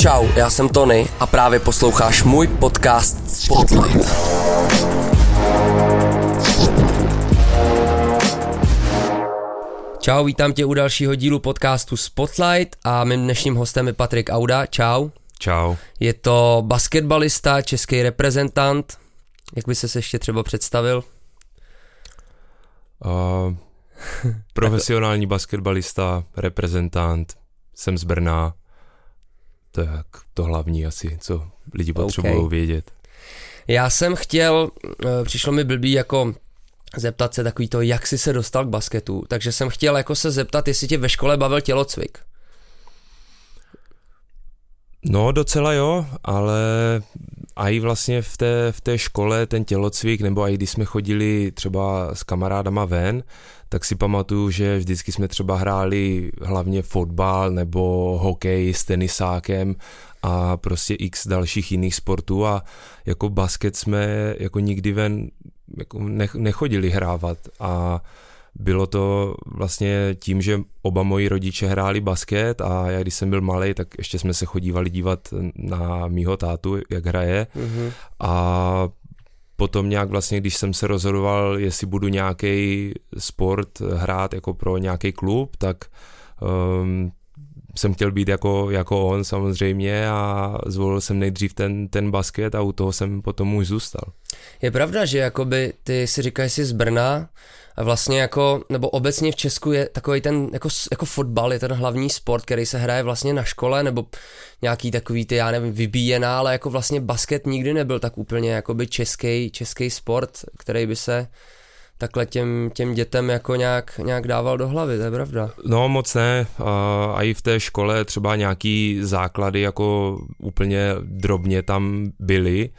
Čau, já jsem Tony a právě posloucháš můj podcast Spotlight. Čau, vítám tě u dalšího dílu podcastu Spotlight a mým dnešním hostem je Patrik Auda. Čau. Čau. Je to basketbalista, český reprezentant. Jak by se ještě třeba představil? Uh, profesionální basketbalista, reprezentant, jsem z Brna. To je to hlavní asi, co lidi potřebují okay. vědět. Já jsem chtěl, eh, přišlo mi blbý jako zeptat se takový to, jak jsi se dostal k basketu, takže jsem chtěl jako se zeptat, jestli tě ve škole bavil tělocvik. No docela jo, ale a i vlastně v té, v té škole ten tělocvik, nebo i když jsme chodili třeba s kamarádama ven, tak si pamatuju, že vždycky jsme třeba hráli hlavně fotbal nebo hokej s tenisákem a prostě x dalších jiných sportů a jako basket jsme jako nikdy ven jako nechodili hrávat a bylo to vlastně tím, že oba moji rodiče hráli basket a já když jsem byl malý, tak ještě jsme se chodívali dívat na mýho tátu, jak hraje mm-hmm. a potom nějak vlastně, když jsem se rozhodoval, jestli budu nějaký sport hrát jako pro nějaký klub, tak um, jsem chtěl být jako, jako on samozřejmě a zvolil jsem nejdřív ten, ten basket a u toho jsem potom už zůstal. Je pravda, že jakoby ty si říkáš si z Brna a vlastně jako, nebo obecně v Česku je takový ten, jako, jako fotbal je ten hlavní sport, který se hraje vlastně na škole, nebo nějaký takový ty, já nevím, vybíjená, ale jako vlastně basket nikdy nebyl tak úplně jakoby český, český sport, který by se takhle těm, těm dětem jako nějak, nějak dával do hlavy, to je pravda. No moc ne, a, a i v té škole třeba nějaký základy jako úplně drobně tam byly,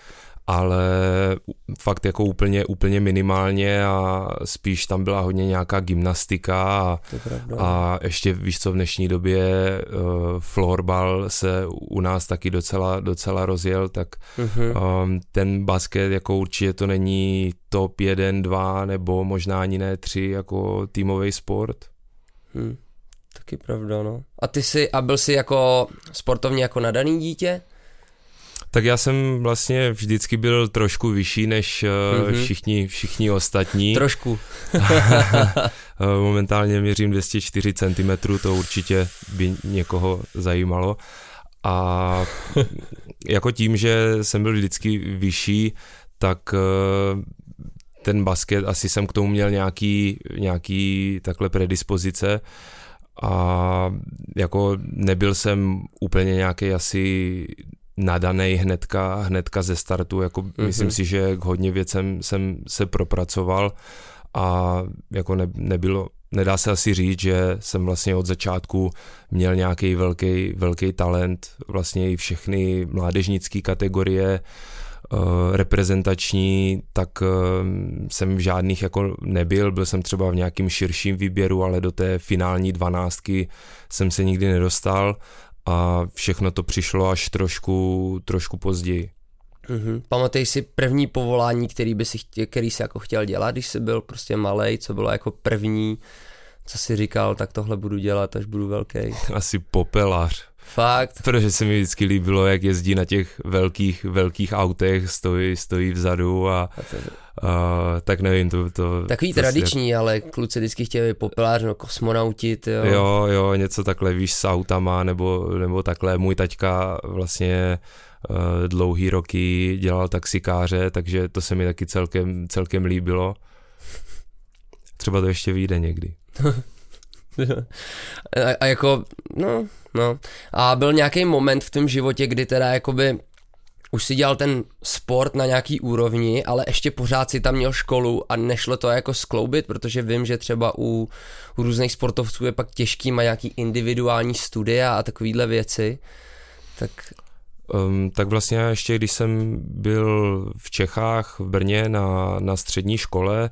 ale fakt jako úplně, úplně minimálně a spíš tam byla hodně nějaká gymnastika a, a ještě víš co v dnešní době uh, florbal se u nás taky docela, docela rozjel, tak uh-huh. um, ten basket jako určitě to není top 1, 2 nebo možná ani ne 3 jako týmový sport. Hmm. Taky pravda, no. A ty jsi, a byl jsi jako sportovně jako nadaný dítě? Tak já jsem vlastně vždycky byl trošku vyšší než mm-hmm. všichni, všichni ostatní. Trošku. Eh, momentálně měřím 204 cm, to určitě by někoho zajímalo. A jako tím, že jsem byl vždycky vyšší, tak eh, ten basket, asi jsem k tomu měl nějaký, nějaký takhle predispozice a jako nebyl jsem úplně nějaký asi nadaný hnedka, hnedka ze startu, jako mm-hmm. myslím si, že k hodně věcem jsem se propracoval a jako ne, nebylo, nedá se asi říct, že jsem vlastně od začátku měl nějaký velký, velký talent, vlastně i všechny mládežnické kategorie, uh, reprezentační, tak uh, jsem v žádných jako nebyl, byl jsem třeba v nějakým širším výběru, ale do té finální dvanáctky jsem se nikdy nedostal a všechno to přišlo až trošku, trošku později. Mm-hmm. Pamatuješ si první povolání, který by si chtěl, který jsi jako chtěl dělat, když jsi byl prostě malý, co bylo jako první, co si říkal, tak tohle budu dělat, až budu velký? Asi popelář. Fakt? Protože se mi vždycky líbilo, jak jezdí na těch velkých, velkých autech, stojí, stojí vzadu a, a tak nevím, to... to Takový to tradiční, ale kluci vždycky chtěli popelář, no kosmonautit, jo. Jo, jo, něco takhle, víš, s autama, nebo, nebo takhle. Můj taťka vlastně uh, dlouhý roky dělal taxikáře, takže to se mi taky celkem, celkem líbilo. Třeba to ještě vyjde někdy. a, a jako, no, no. A byl nějaký moment v tom životě, kdy teda jakoby už si dělal ten sport na nějaký úrovni, ale ještě pořád si tam měl školu a nešlo to jako skloubit, protože vím, že třeba u, u různých sportovců je pak těžký, má nějaký individuální studia a takovýhle věci. Tak Um, tak vlastně ještě, když jsem byl v Čechách, v Brně na, na střední škole,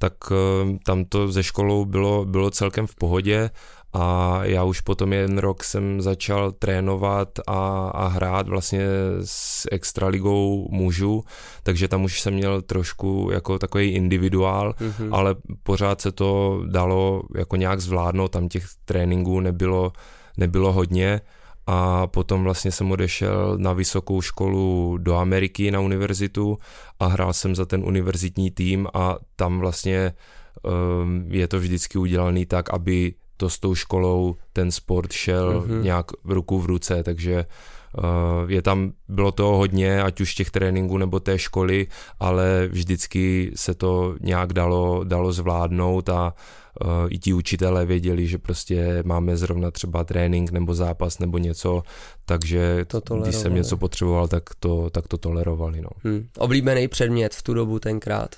tak um, tam to ze školou bylo, bylo celkem v pohodě a já už potom jeden rok jsem začal trénovat a, a hrát vlastně s extraligou mužů, takže tam už jsem měl trošku jako takový individuál, mm-hmm. ale pořád se to dalo jako nějak zvládnout, tam těch tréninků nebylo, nebylo hodně a potom vlastně jsem odešel na vysokou školu do Ameriky na univerzitu a hrál jsem za ten univerzitní tým a tam vlastně um, je to vždycky udělaný tak, aby to s tou školou ten sport šel mm-hmm. nějak v ruku v ruce, takže uh, je tam, bylo toho hodně, ať už těch tréninků nebo té školy, ale vždycky se to nějak dalo, dalo zvládnout a uh, i ti učitelé věděli, že prostě máme zrovna třeba trénink nebo zápas nebo něco, takže to když jsem něco potřeboval, tak to, tak to tolerovali. No. Hmm. Oblíbený předmět v tu dobu tenkrát?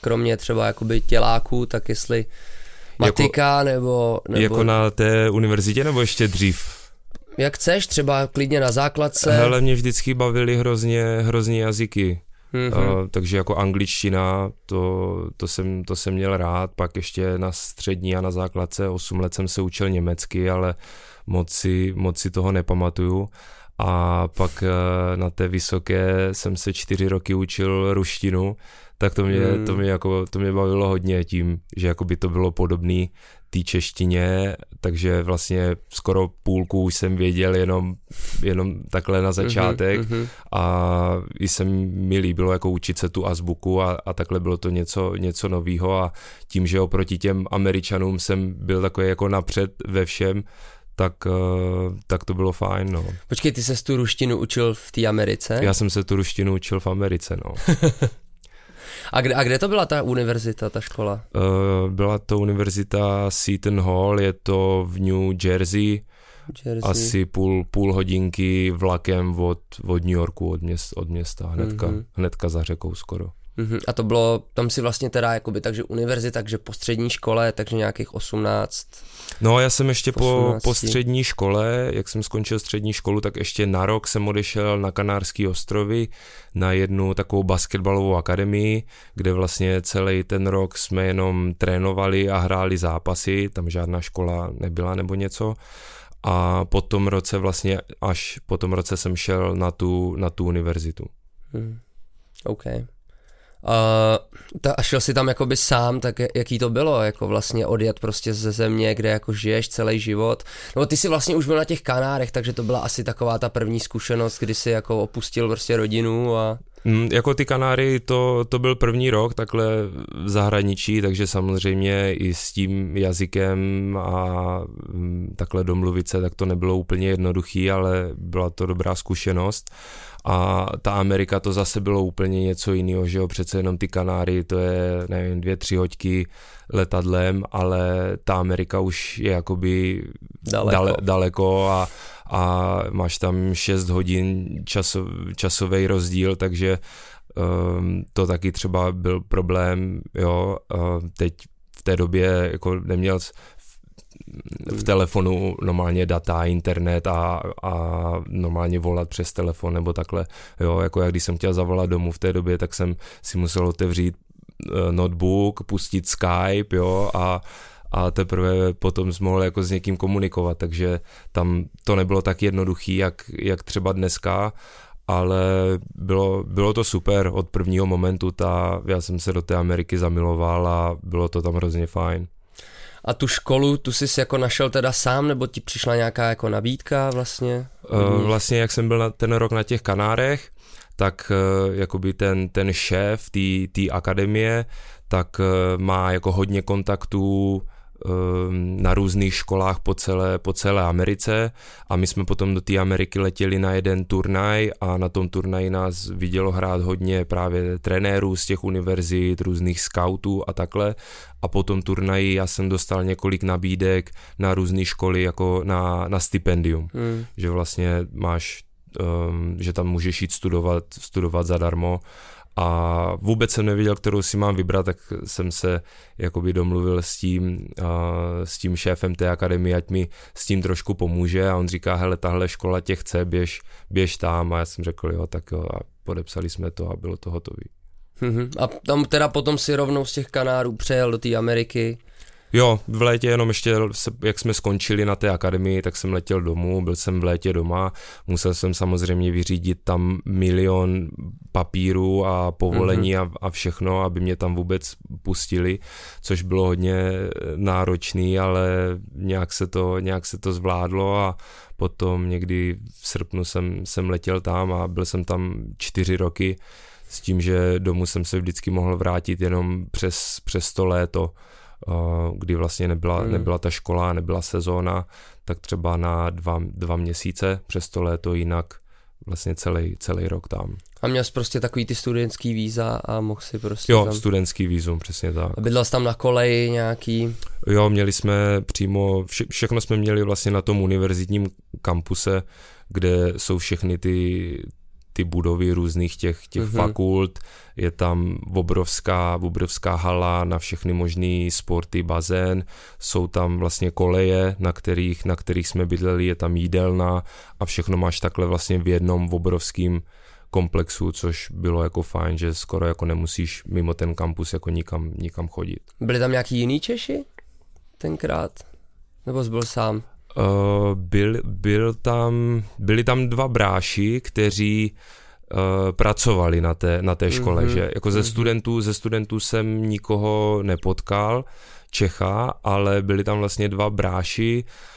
Kromě třeba jakoby těláků, tak jestli matika jako, nebo, nebo... Jako na té univerzitě nebo ještě dřív? Jak chceš, třeba klidně na základce. Hele, mě vždycky bavily hrozně, hrozně jazyky. Mm-hmm. Uh, takže jako angličtina, to, to, jsem, to jsem měl rád, pak ještě na střední a na základce 8 let jsem se učil německy, ale moc si, moc si toho nepamatuju. A pak uh, na té vysoké jsem se čtyři roky učil ruštinu, tak to mě, hmm. to mě, jako, to mě bavilo hodně tím, že jako by to bylo podobné té češtině, takže vlastně skoro půlku už jsem věděl jenom, jenom takhle na začátek mm-hmm. a i se mi líbilo jako učit se tu azbuku a, a takhle bylo to něco, něco novýho a tím, že oproti těm američanům jsem byl takový jako napřed ve všem, tak, eh, tak to bylo fajn, no. Počkej, ty se tu ruštinu učil v té Americe? Já jsem se tu ruštinu učil v Americe, no. A kde, a kde to byla ta univerzita, ta škola? Uh, byla to univerzita Seton Hall, je to v New Jersey, Jersey. asi půl, půl hodinky vlakem od, od New Yorku, od, měst, od města, hnedka, mm-hmm. hnedka za řekou skoro. Mm-hmm. A to bylo, tam si vlastně teda jakoby, takže univerzita, takže po střední škole, takže nějakých 18. No já jsem ještě po, po střední škole, jak jsem skončil střední školu, tak ještě na rok jsem odešel na Kanárský ostrovy na jednu takovou basketbalovou akademii, kde vlastně celý ten rok jsme jenom trénovali a hráli zápasy, tam žádná škola nebyla nebo něco. A po tom roce vlastně, až po tom roce jsem šel na tu, na tu univerzitu. Hmm. OK. Uh, ta, a šel si tam jakoby sám, tak jaký to bylo, jako vlastně odjet prostě ze země, kde jako žiješ celý život. No ty jsi vlastně už byl na těch Kanárech, takže to byla asi taková ta první zkušenost, kdy jsi jako opustil prostě rodinu a... Mm, jako ty Kanáry, to, to byl první rok takhle v zahraničí, takže samozřejmě i s tím jazykem a mm, takhle domluvit se, tak to nebylo úplně jednoduchý, ale byla to dobrá zkušenost. A ta Amerika to zase bylo úplně něco jiného, že jo, přece jenom ty Kanáry, to je, nevím, dvě, tři hoďky letadlem, ale ta Amerika už je jakoby daleko, dale, daleko a, a máš tam 6 hodin časov, časový rozdíl, takže um, to taky třeba byl problém, jo, uh, teď v té době jako neměl v telefonu normálně data, internet a, a normálně volat přes telefon nebo takhle, jo, jako jak když jsem chtěl zavolat domů v té době, tak jsem si musel otevřít uh, notebook, pustit Skype, jo, a a teprve potom jsme mohli jako s někým komunikovat, takže tam to nebylo tak jednoduchý, jak, jak třeba dneska, ale bylo, bylo to super od prvního momentu, ta, já jsem se do té Ameriky zamiloval a bylo to tam hrozně fajn. A tu školu, tu jsi jako našel teda sám, nebo ti přišla nějaká jako nabídka vlastně? Uh, vlastně jak jsem byl na ten rok na těch Kanárech, tak uh, jakoby ten, ten šéf té akademie, tak uh, má jako hodně kontaktů na různých školách po celé, po celé Americe. A my jsme potom do té Ameriky letěli na jeden turnaj a na tom turnaji nás vidělo hrát hodně právě trenérů z těch univerzit, různých scoutů a takhle. A po tom turnaji já jsem dostal několik nabídek na různé školy jako na, na stipendium, hmm. že vlastně máš um, že tam můžeš jít studovat, studovat zadarmo a vůbec jsem nevěděl, kterou si mám vybrat, tak jsem se jakoby domluvil s tím, s tím šéfem té akademie, ať mi s tím trošku pomůže a on říká, hele, tahle škola tě chce, běž, běž tam a já jsem řekl, jo, tak jo a podepsali jsme to a bylo to hotové. Mhm. A tam teda potom si rovnou z těch Kanárů přejel do té Ameriky. Jo, v létě jenom ještě, jak jsme skončili na té akademii, tak jsem letěl domů, byl jsem v létě doma, musel jsem samozřejmě vyřídit tam milion papírů a povolení mm-hmm. a, a všechno, aby mě tam vůbec pustili, což bylo hodně náročný, ale nějak se to, nějak se to zvládlo a potom někdy v srpnu jsem, jsem letěl tam a byl jsem tam čtyři roky s tím, že domů jsem se vždycky mohl vrátit jenom přes, přes to léto, kdy vlastně nebyla, hmm. nebyla ta škola, nebyla sezóna, tak třeba na dva, dva měsíce přes to léto, jinak vlastně celý, celý rok tam. A měl jsi prostě takový ty studentský víza a mohl si prostě Jo, tam... studentský vízum, přesně tak. A bydlel jsi tam na koleji nějaký? Jo, měli jsme přímo, vše, všechno jsme měli vlastně na tom univerzitním kampuse, kde jsou všechny ty, ty budovy různých těch, těch mm-hmm. fakult, je tam obrovská, obrovská hala na všechny možné sporty, bazén, jsou tam vlastně koleje, na kterých, na kterých jsme bydleli, je tam jídelna a všechno máš takhle vlastně v jednom obrovském komplexu, což bylo jako fajn, že skoro jako nemusíš mimo ten kampus jako nikam, nikam chodit. Byli tam nějaký jiný Češi tenkrát? Nebo jsi byl sám? Uh, byl, byl tam, byli tam dva bráši, kteří uh, pracovali na té, na té škole, mm-hmm. že jako ze mhm. studentů, ze studentů jsem nikoho nepotkal, Čecha, ale byli tam vlastně dva bráši, Eh,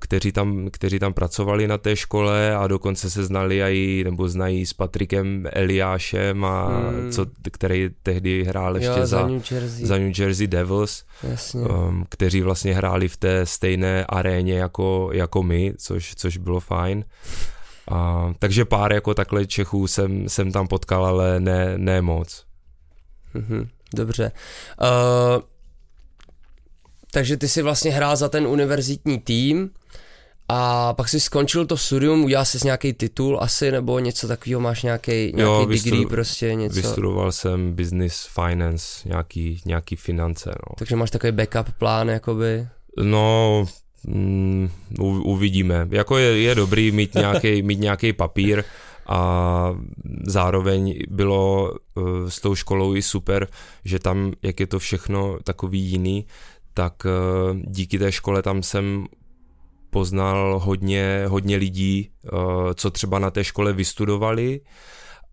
kteří tam, kteří tam pracovali na té škole a dokonce se znali i, nebo znají s Patrikem Eliášem, a hmm. co, který tehdy hrál ještě jo, za, za, New Jersey. za New Jersey Devils, Jasně. Um, kteří vlastně hráli v té stejné aréně jako, jako my, což, což bylo fajn. A, takže pár jako takhle Čechů jsem, jsem tam potkal, ale ne, ne moc. Mhm, dobře. Uh, takže ty si vlastně hrál za ten univerzitní tým a pak si skončil to studium, udělal jsi nějaký titul asi, nebo něco takového, máš nějaký, nějaký jo, degree vystru, prostě něco. Vystudoval jsem business finance, nějaký, nějaký finance, no. Takže máš takový backup plán, jakoby? No, mm, uvidíme. Jako je, je dobrý mít nějaký, mít nějaký papír, a zároveň bylo uh, s tou školou i super, že tam, jak je to všechno takový jiný, tak eh, díky té škole tam jsem poznal hodně, hodně lidí, eh, co třeba na té škole vystudovali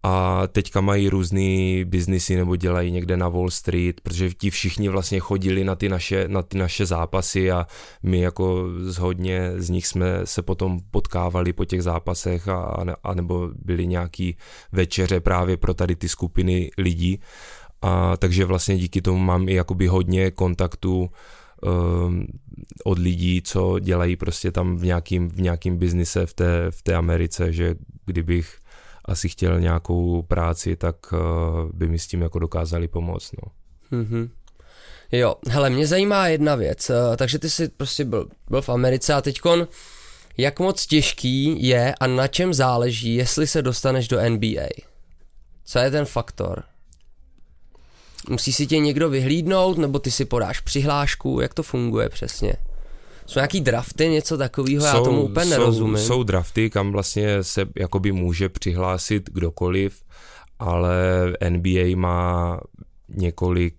a teďka mají různý biznisy nebo dělají někde na Wall Street, protože ti všichni vlastně chodili na ty naše, na ty naše zápasy a my jako z hodně z nich jsme se potom potkávali po těch zápasech a, a nebo byly nějaký večeře právě pro tady ty skupiny lidí a takže vlastně díky tomu mám i jakoby hodně kontaktů um, od lidí, co dělají prostě tam v nějakým, v nějakým biznise v té, v té Americe, že kdybych asi chtěl nějakou práci, tak uh, by mi s tím jako dokázali pomoct, no. Mm-hmm. Jo, hele, mě zajímá jedna věc, uh, takže ty jsi prostě byl, byl v Americe a teďkon, jak moc těžký je a na čem záleží, jestli se dostaneš do NBA? Co je ten faktor? Musí si tě někdo vyhlídnout, nebo ty si podáš přihlášku, jak to funguje přesně? Jsou nějaký drafty, něco takového, já tomu úplně jsou, nerozumím. Jsou drafty, kam vlastně se jakoby může přihlásit kdokoliv, ale NBA má několik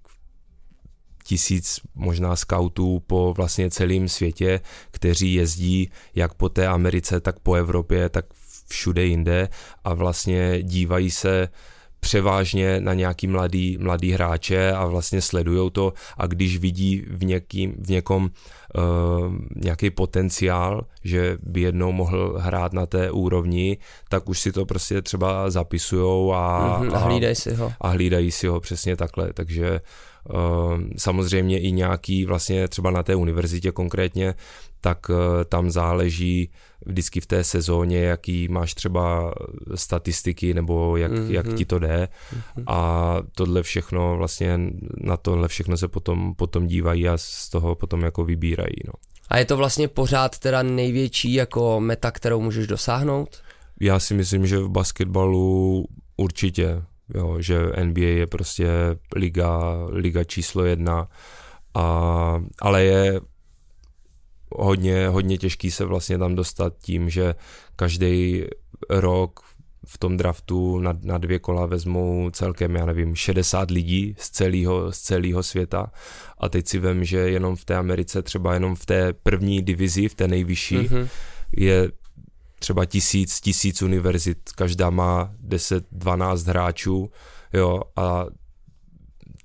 tisíc možná scoutů po vlastně celém světě, kteří jezdí jak po té Americe, tak po Evropě, tak všude jinde a vlastně dívají se převážně na nějaký mladý, mladý hráče a vlastně sledujou to a když vidí v, někým, v někom uh, nějaký potenciál, že by jednou mohl hrát na té úrovni, tak už si to prostě třeba zapisujou a, mm-hmm, a hlídají si ho. A hlídají si ho přesně takhle, takže uh, samozřejmě i nějaký vlastně třeba na té univerzitě konkrétně, tak uh, tam záleží vždycky v té sezóně, jaký máš třeba statistiky nebo jak, mm-hmm. jak ti to jde mm-hmm. a tohle všechno vlastně na tohle všechno se potom, potom dívají a z toho potom jako vybírají. No. A je to vlastně pořád teda největší jako meta, kterou můžeš dosáhnout? Já si myslím, že v basketbalu určitě, jo, že NBA je prostě liga, liga číslo jedna, a, ale je hodně, hodně těžký se vlastně tam dostat tím, že každý rok v tom draftu na, na dvě kola vezmou celkem, já nevím, 60 lidí z celého, z celého světa a teď si vím, že jenom v té Americe, třeba jenom v té první divizi, v té nejvyšší, mm-hmm. je třeba tisíc, tisíc univerzit, každá má 10-12 hráčů, jo, a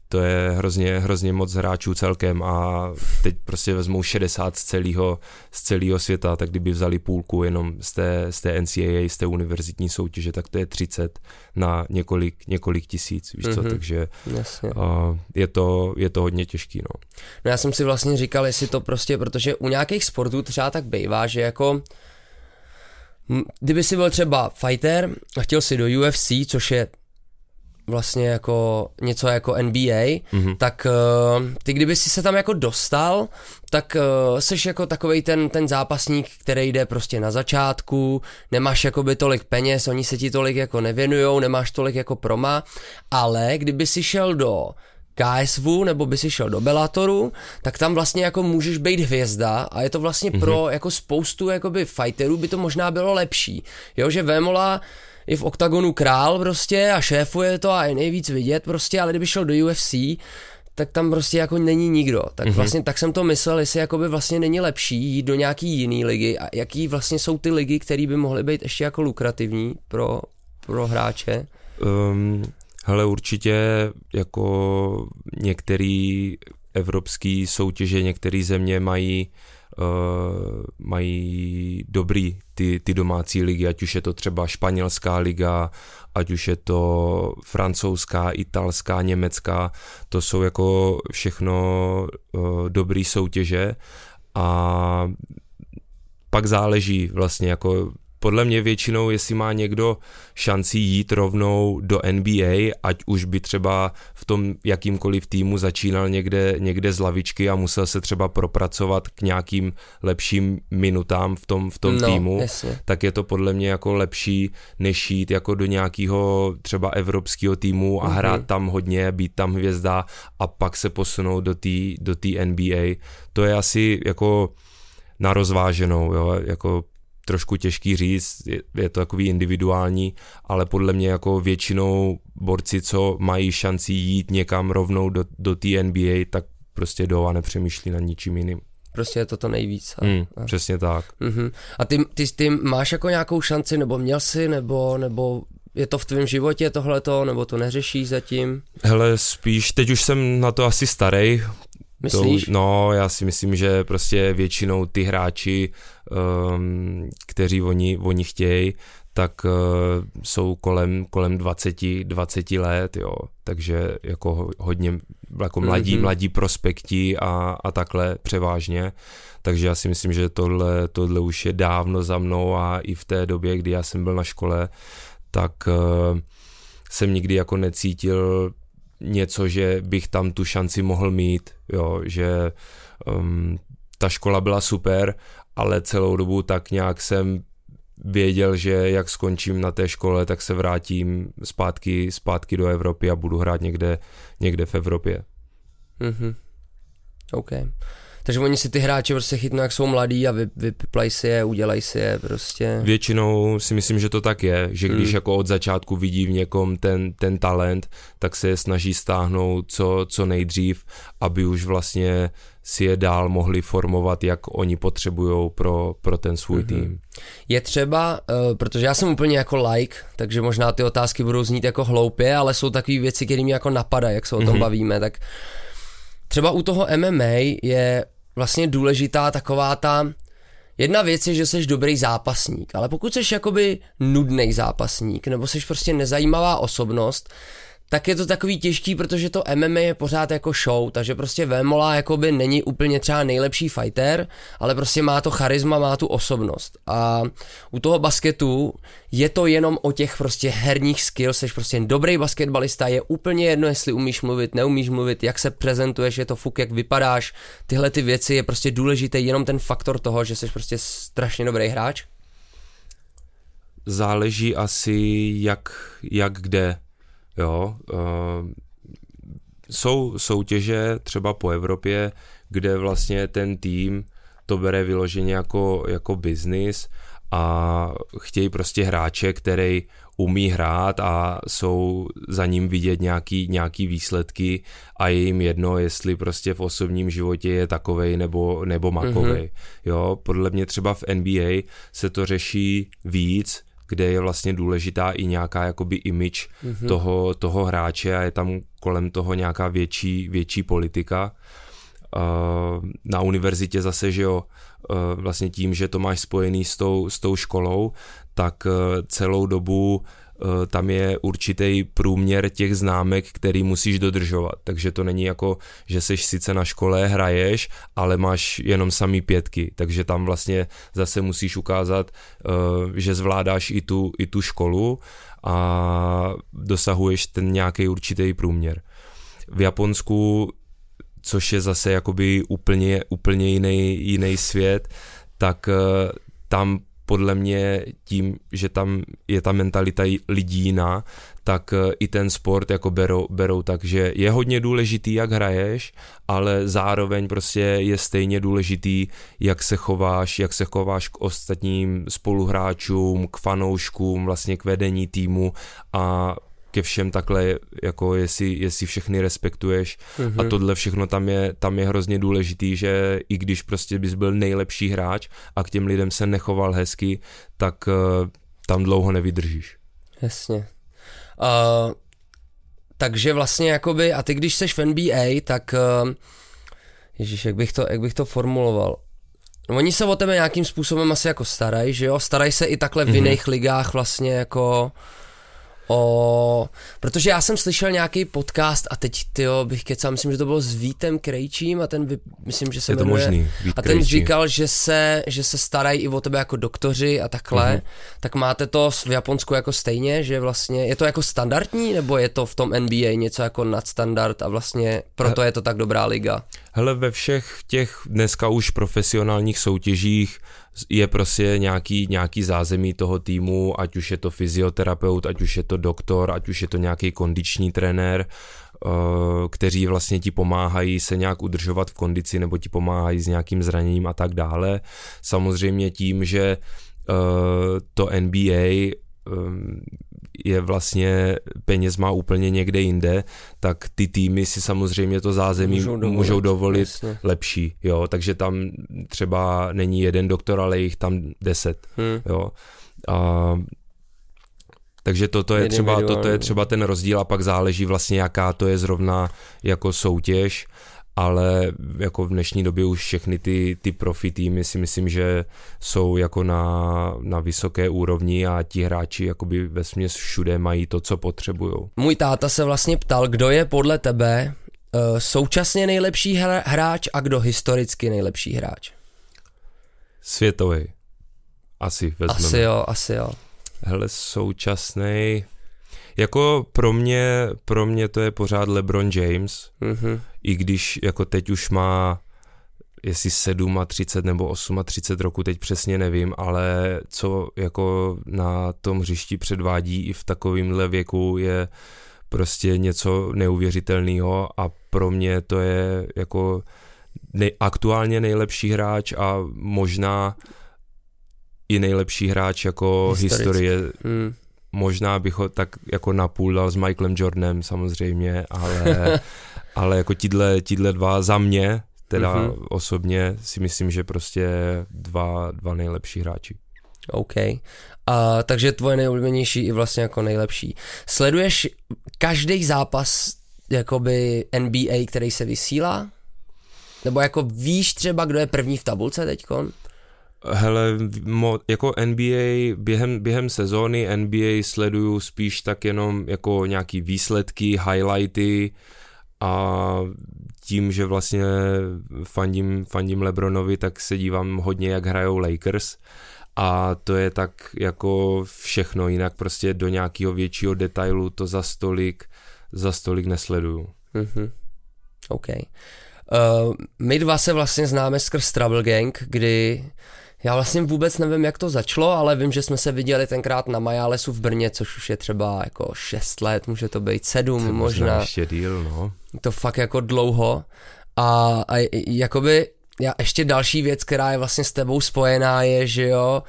to je hrozně, hrozně moc hráčů celkem a teď prostě vezmou 60 z celého, z celého světa, tak kdyby vzali půlku jenom z té, z té NCAA, z té univerzitní soutěže, tak to je 30 na několik, několik tisíc, víš co, mm-hmm. takže Jasně. Uh, je, to, je to hodně těžký, no. No já jsem si vlastně říkal, jestli to prostě, protože u nějakých sportů třeba tak bývá, že jako kdyby si byl třeba fighter a chtěl si do UFC, což je vlastně jako něco jako NBA, mm-hmm. tak uh, ty kdyby si se tam jako dostal, tak uh, seš jako takový ten, ten zápasník, který jde prostě na začátku, nemáš jakoby tolik peněz, oni se ti tolik jako nevěnujou, nemáš tolik jako proma, ale kdyby si šel do KSV nebo by si šel do Bellatoru, tak tam vlastně jako můžeš být hvězda a je to vlastně mm-hmm. pro jako spoustu jakoby fighterů by to možná bylo lepší. Jo, že Vémola je v oktagonu král prostě a šéfuje to a je nejvíc vidět prostě, ale kdyby šel do UFC, tak tam prostě jako není nikdo. Tak mm-hmm. vlastně tak jsem to myslel, jestli jakoby vlastně není lepší jít do nějaký jiný ligy a jaký vlastně jsou ty ligy, které by mohly být ještě jako lukrativní pro, pro hráče. Um, hele, určitě jako některé evropské soutěže, některé země mají uh, mají dobrý ty, ty domácí ligy, ať už je to třeba španělská liga, ať už je to francouzská, italská, německá, to jsou jako všechno uh, dobrý soutěže. A pak záleží vlastně jako podle mě většinou, jestli má někdo šanci jít rovnou do NBA, ať už by třeba v tom jakýmkoliv týmu začínal někde, někde z lavičky a musel se třeba propracovat k nějakým lepším minutám v tom, v tom no, týmu, jasně. tak je to podle mě jako lepší, než jít jako do nějakého třeba evropského týmu a mm-hmm. hrát tam hodně, být tam hvězda a pak se posunout do té do tý NBA. To je asi jako na rozváženou, jo, jako trošku těžký říct, je, je to takový individuální, ale podle mě jako většinou borci, co mají šanci jít někam rovnou do, do té NBA, tak prostě jdou a nepřemýšlí nad ničím jiným. Prostě je to to nejvíc. A, mm, a... Přesně tak. Uh-huh. A ty, ty, ty máš jako nějakou šanci, nebo měl jsi, nebo, nebo je to v tvém životě tohleto, nebo to neřešíš zatím? Hele, spíš, teď už jsem na to asi starý, Myslíš? To, no, já si myslím, že prostě většinou ty hráči, um, kteří oni, oni chtějí, tak uh, jsou kolem, kolem 20, 20 let, jo, takže jako hodně jako mladí, mm-hmm. mladí prospekti a, a takhle převážně, takže já si myslím, že tohle, tohle už je dávno za mnou a i v té době, kdy já jsem byl na škole, tak uh, jsem nikdy jako necítil něco, že bych tam tu šanci mohl mít, jo, že um, ta škola byla super, ale celou dobu tak nějak jsem věděl, že jak skončím na té škole, tak se vrátím zpátky, zpátky do Evropy a budu hrát někde, někde v Evropě. Mhm. OK. Takže oni si ty hráči prostě chytnou, jak jsou mladí a vy, vyplaj si je, udělej si je prostě. Většinou si myslím, že to tak je, že když hmm. jako od začátku vidí v někom ten, ten talent, tak se je snaží stáhnout co, co nejdřív, aby už vlastně si je dál mohli formovat, jak oni potřebují pro, pro ten svůj mm-hmm. tým. Je třeba, uh, protože já jsem úplně jako like, takže možná ty otázky budou znít jako hloupě, ale jsou takové věci, které mě jako napadají, jak se o tom mm-hmm. bavíme, tak třeba u toho MMA je vlastně důležitá taková ta Jedna věc je, že jsi dobrý zápasník, ale pokud jsi jakoby nudný zápasník, nebo jsi prostě nezajímavá osobnost, tak je to takový těžký, protože to MMA je pořád jako show, takže prostě Vémola jakoby není úplně třeba nejlepší fighter, ale prostě má to charisma, má tu osobnost. A u toho basketu je to jenom o těch prostě herních skills, jsi prostě dobrý basketbalista, je úplně jedno, jestli umíš mluvit, neumíš mluvit, jak se prezentuješ, je to fuk, jak vypadáš, tyhle ty věci je prostě důležité jenom ten faktor toho, že jsi prostě strašně dobrý hráč. Záleží asi jak, jak kde, Jo, uh, jsou soutěže třeba po Evropě, kde vlastně ten tým to bere vyloženě jako, jako biznis a chtějí prostě hráče, který umí hrát a jsou za ním vidět nějaký, nějaký výsledky a je jim jedno, jestli prostě v osobním životě je takovej nebo, nebo makovej. Mm-hmm. Jo, podle mě třeba v NBA se to řeší víc, kde je vlastně důležitá i nějaká jakoby image mm-hmm. toho, toho hráče a je tam kolem toho nějaká větší, větší politika. Na univerzitě zase, že jo, vlastně tím, že to máš spojený s tou, s tou školou, tak celou dobu Eh, tam je určitý průměr těch známek, který musíš dodržovat. Takže to není jako, že seš sice na škole, hraješ, ale máš jenom samý pětky. Takže tam vlastně zase musíš ukázat, eh, že zvládáš i tu, i tu školu a dosahuješ ten nějaký určitý průměr. V Japonsku což je zase jakoby úplně, úplně jiný, jiný svět, tak eh, tam podle mě tím, že tam je ta mentalita lidí jiná, tak eh, i ten sport jako berou, berou tak, že je hodně důležitý, jak hraješ, ale zároveň prostě je stejně důležitý, jak se chováš, jak se chováš k ostatním spoluhráčům, k fanouškům, vlastně k vedení týmu a ke všem takhle, jako jestli, jestli všechny respektuješ mm-hmm. a mhm. tohle všechno tam je, tam je hrozně důležitý, že i když prostě bys byl nejlepší hráč a k těm lidem se nechoval hezky, tak uh, tam dlouho nevydržíš. Jasně. Uh, takže vlastně jakoby, a ty když seš v NBA, tak uh, ježíš, jak bych to, jak bych to formuloval, Oni se o tebe nějakým způsobem asi jako starají, že jo? Starají se i takhle v mm-hmm. jiných ligách vlastně jako o... Protože já jsem slyšel nějaký podcast a teď, tyjo, bych kecal, myslím, že to bylo s Vítem Krejčím a ten, vy, myslím, že se Je to jmenuje, možný, Vít A ten Krejčí. říkal, že se, že se starají i o tebe jako doktoři a takhle, uh-huh. tak máte to v Japonsku jako stejně, že vlastně, je to jako standardní, nebo je to v tom NBA něco jako nadstandard a vlastně proto je to tak dobrá liga? Hele, ve všech těch dneska už profesionálních soutěžích je prostě nějaký, nějaký zázemí toho týmu, ať už je to fyzioterapeut, ať už je to doktor, ať už je to nějaký kondiční trenér, eh, kteří vlastně ti pomáhají se nějak udržovat v kondici nebo ti pomáhají s nějakým zraněním a tak dále. Samozřejmě tím, že eh, to NBA je vlastně peněz má úplně někde jinde, tak ty týmy si samozřejmě to zázemí můžou dovolit, můžou dovolit lepší, jo, takže tam třeba není jeden doktor, ale jich tam deset, hmm. jo. A, takže toto je, třeba, toto je třeba ten rozdíl a pak záleží vlastně, jaká to je zrovna jako soutěž ale jako v dnešní době už všechny ty, ty profi týmy si myslím, že jsou jako na, na vysoké úrovni a ti hráči jakoby ve směs všude mají to, co potřebují. Můj táta se vlastně ptal, kdo je podle tebe uh, současně nejlepší hráč a kdo historicky nejlepší hráč? Světový. Asi vezmeme. Asi jo, asi jo. Hele, současný jako pro mě, pro mě to je pořád LeBron James, mm-hmm. i když jako teď už má jestli 7 a 30 nebo 8 a 30 roku, teď přesně nevím, ale co jako na tom hřišti předvádí i v takovémhle věku je prostě něco neuvěřitelného a pro mě to je jako nej, aktuálně nejlepší hráč a možná i nejlepší hráč jako Historicky. historie. Mm možná bych ho tak jako napůl dal s Michaelem Jordanem samozřejmě, ale, ale jako tíhle, tíhle dva za mě, teda mm-hmm. osobně si myslím, že prostě dva, dva nejlepší hráči. OK. A, takže tvoje nejoblíbenější i vlastně jako nejlepší. Sleduješ každý zápas jakoby NBA, který se vysílá? Nebo jako víš třeba, kdo je první v tabulce teďkon? Hele, mo, jako NBA, během, během sezóny NBA sleduju spíš tak jenom jako nějaký výsledky, highlighty a tím, že vlastně fandím, fandím Lebronovi, tak se dívám hodně, jak hrajou Lakers a to je tak jako všechno, jinak prostě do nějakého většího detailu to za stolik, za stolik nesleduju. Mm-hmm. OK. Uh, my dva se vlastně známe skrz Travel Gang, kdy já vlastně vůbec nevím, jak to začalo, ale vím, že jsme se viděli tenkrát na Majálesu v Brně, což už je třeba jako 6 let, může to být 7 to možná. možná. ještě díl, no. To fakt jako dlouho. A, a jakoby já ještě další věc, která je vlastně s tebou spojená, je, že jo,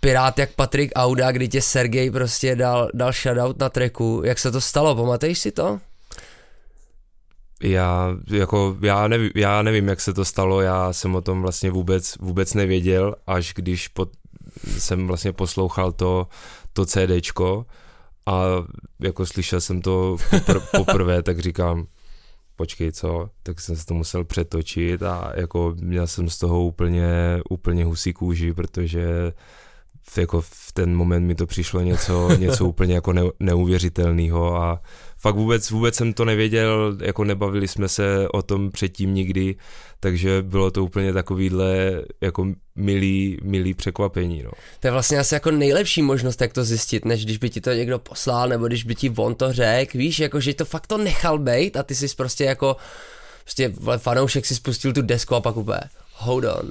Pirát jak Patrik Auda, kdy tě Sergej prostě dal, dal shoutout na treku. Jak se to stalo, pamatuješ si to? Já, jako, já, nevím, já nevím, jak se to stalo, já jsem o tom vlastně vůbec, vůbec nevěděl, až když pod, jsem vlastně poslouchal to, to CDčko a jako slyšel jsem to popr- poprvé, tak říkám, počkej co, tak jsem se to musel přetočit a jako měl jsem z toho úplně, úplně husí kůži, protože v, jako v ten moment mi to přišlo něco, něco úplně jako ne, neuvěřitelného a fakt vůbec, vůbec jsem to nevěděl, jako nebavili jsme se o tom předtím nikdy, takže bylo to úplně takovýhle jako milý, milý překvapení. No. To je vlastně asi jako nejlepší možnost, jak to zjistit, než když by ti to někdo poslal, nebo když by ti on to řekl, víš, jako že to fakt to nechal být a ty jsi prostě jako, prostě fanoušek si spustil tu desku a pak úplně, hold on.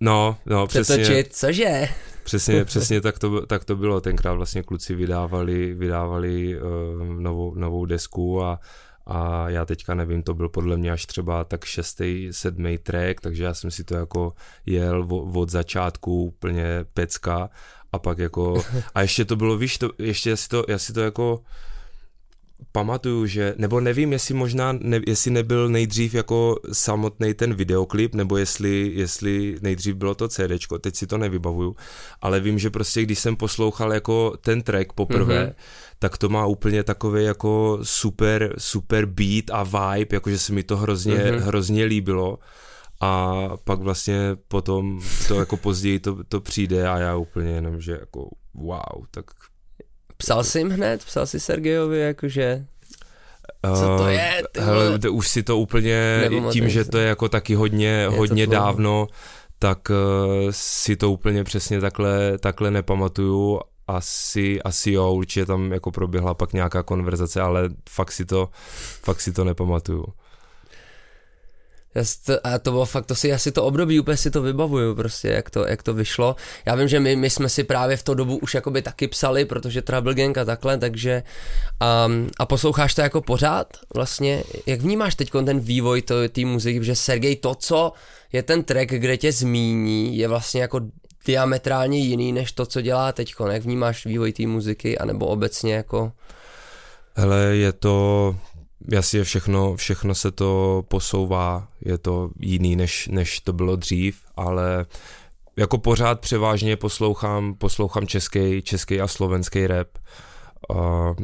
No, no, přesně. Přetočit, cože? Přesně, přesně tak, to, tak to bylo. Tenkrát vlastně kluci vydávali, vydávali uh, novou, novou desku a, a já teďka nevím, to byl podle mě až třeba tak šestý, sedmý track, takže já jsem si to jako jel od začátku úplně pecka a pak jako, a ještě to bylo, víš, to, ještě já si to, já si to jako pamatuju, že, nebo nevím, jestli možná, ne, jestli nebyl nejdřív jako samotný ten videoklip, nebo jestli, jestli nejdřív bylo to CDčko, teď si to nevybavuju, ale vím, že prostě když jsem poslouchal jako ten track poprvé, mm-hmm. tak to má úplně takový jako super, super beat a vibe, jakože se mi to hrozně, mm-hmm. hrozně líbilo a pak vlastně potom to jako později to, to přijde a já úplně jenom, že jako wow, tak Psal jsi jim hned? Psal jsi Sergejovi, jakože... Co to je? Ty hele, to už si to úplně, tím, že to je jako taky hodně, je hodně dávno, tak uh, si to úplně přesně takhle, takhle nepamatuju. Asi, asi jo, určitě tam jako proběhla pak nějaká konverzace, ale fakt si to, fakt si to nepamatuju. A to bylo fakt, to si asi to období úplně si to vybavuju prostě, jak to, jak to vyšlo. Já vím, že my, my jsme si právě v to dobu už jakoby taky psali, protože Trouble Gang a takhle, takže um, a posloucháš to jako pořád vlastně, jak vnímáš teď ten vývoj té muziky, že Sergej to, co je ten track, kde tě zmíní, je vlastně jako diametrálně jiný, než to, co dělá teď, jak vnímáš vývoj té muziky, anebo obecně jako... Hele, je to, jasně všechno, všechno se to posouvá, je to jiný, než, než to bylo dřív, ale jako pořád převážně poslouchám, poslouchám český, český a slovenský rap, a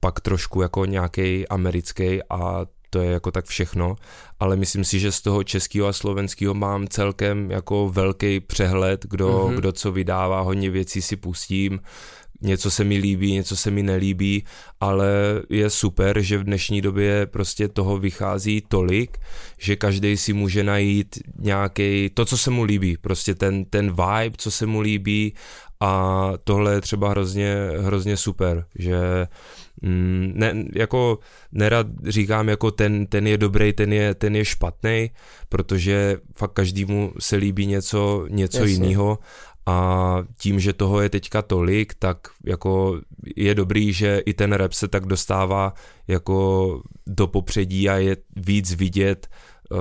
pak trošku jako nějaký americký a to je jako tak všechno, ale myslím si, že z toho českého a slovenského mám celkem jako velký přehled, kdo, mm-hmm. kdo co vydává, hodně věcí si pustím, něco se mi líbí, něco se mi nelíbí, ale je super, že v dnešní době prostě toho vychází tolik, že každý si může najít nějaký, to, co se mu líbí, prostě ten, ten vibe, co se mu líbí a tohle je třeba hrozně, hrozně super, že mm, ne, jako nerad říkám jako ten, ten je dobrý, ten je, ten je špatný, protože fakt každému se líbí něco, něco jiného a tím, že toho je teďka tolik, tak jako je dobrý, že i ten rap se tak dostává jako do popředí a je víc vidět uh,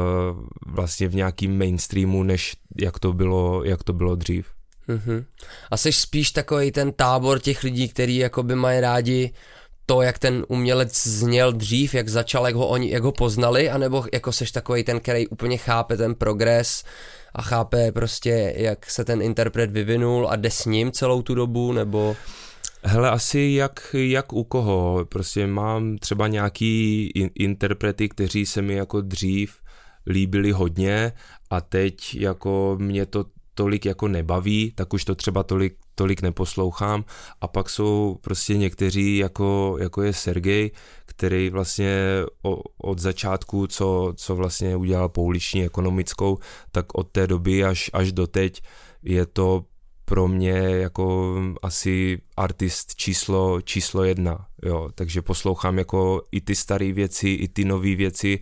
vlastně v nějakým mainstreamu, než jak to bylo, jak to bylo dřív. Mm-hmm. A jsi spíš takový ten tábor těch lidí, kteří jakoby mají rádi to, jak ten umělec zněl dřív, jak začal, jak ho oni, jak ho poznali, anebo jako seš takový ten, který úplně chápe ten progres, a chápe prostě, jak se ten interpret vyvinul a jde s ním celou tu dobu, nebo... Hele, asi jak, jak u koho. Prostě mám třeba nějaký in, interprety, kteří se mi jako dřív líbili hodně a teď jako mě to tolik jako nebaví, tak už to třeba tolik, tolik neposlouchám. A pak jsou prostě někteří jako, jako je Sergej, který vlastně od začátku, co, co vlastně udělal pouliční ekonomickou, tak od té doby až, až do teď je to pro mě jako asi artist číslo, číslo jedna, jo, takže poslouchám jako i ty staré věci, i ty nové věci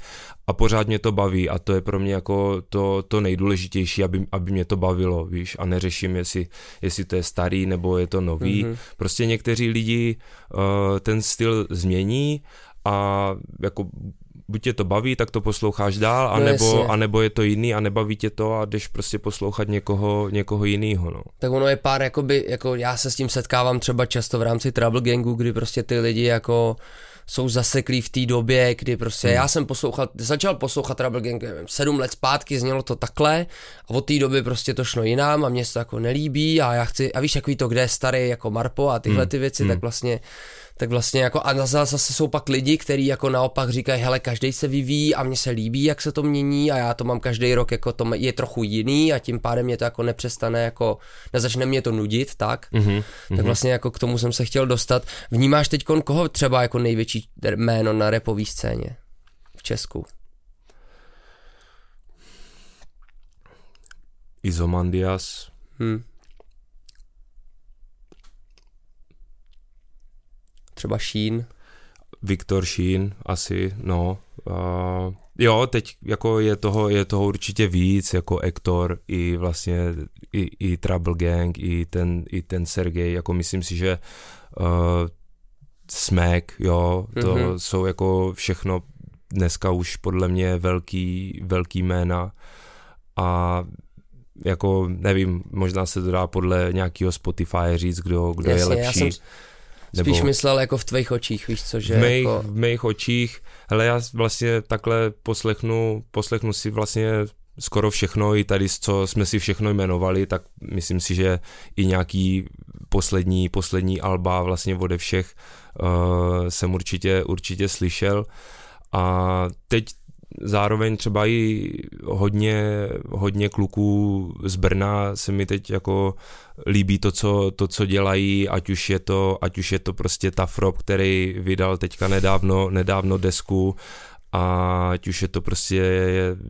a pořád mě to baví a to je pro mě jako to, to nejdůležitější, aby, aby mě to bavilo, víš, a neřeším, jestli, jestli to je starý nebo je to nový, mm-hmm. prostě někteří lidi uh, ten styl změní a jako buď tě to baví, tak to posloucháš dál, no anebo, no anebo je to jiný a nebaví tě to a jdeš prostě poslouchat někoho, někoho jiného. No. Tak ono je pár, jakoby, jako já se s tím setkávám třeba často v rámci Trouble Gangu, kdy prostě ty lidi jako jsou zaseklí v té době, kdy prostě hmm. já jsem poslouchal, začal poslouchat Trouble Gang, nevím, sedm let zpátky, znělo to takhle a od té doby prostě to šlo jinam a mě se to jako nelíbí a já chci, a víš, takový to, kde je starý jako Marpo a tyhle hmm. ty věci, hmm. tak vlastně tak vlastně jako a zase jsou pak lidi, kteří jako naopak říkají, hele, každý se vyvíjí a mně se líbí, jak se to mění a já to mám každý rok, jako to je trochu jiný a tím pádem mě to jako nepřestane, jako nezačne mě to nudit, tak, mm-hmm. tak vlastně jako k tomu jsem se chtěl dostat. Vnímáš teď koho třeba jako největší jméno na repové scéně v Česku? Izomandias. Hmm. Třeba Sheen. Viktor Sheen, asi, no. Uh, jo, teď jako je toho, je toho určitě víc, jako Ektor i vlastně i, i Trouble Gang, i ten, i ten Sergej, jako myslím si, že uh, Smack, jo, to mm-hmm. jsou jako všechno dneska už podle mě velký, velký jména a jako nevím, možná se to dá podle nějakého Spotify říct, kdo, kdo Jasně, je lepší. Já jsem nebo... Spíš myslel jako v tvých očích, víš co, že v mých, jako... v mých očích, hele já vlastně takhle poslechnu, poslechnu si vlastně skoro všechno, i tady, co jsme si všechno jmenovali, tak myslím si, že i nějaký poslední, poslední alba vlastně ode všech uh, jsem určitě, určitě slyšel. A teď zároveň třeba i hodně, hodně kluků z Brna se mi teď jako líbí to, co, to, co dělají, ať už je to, ať už je to prostě ta Frop, který vydal teďka nedávno, nedávno desku, a ať už je to prostě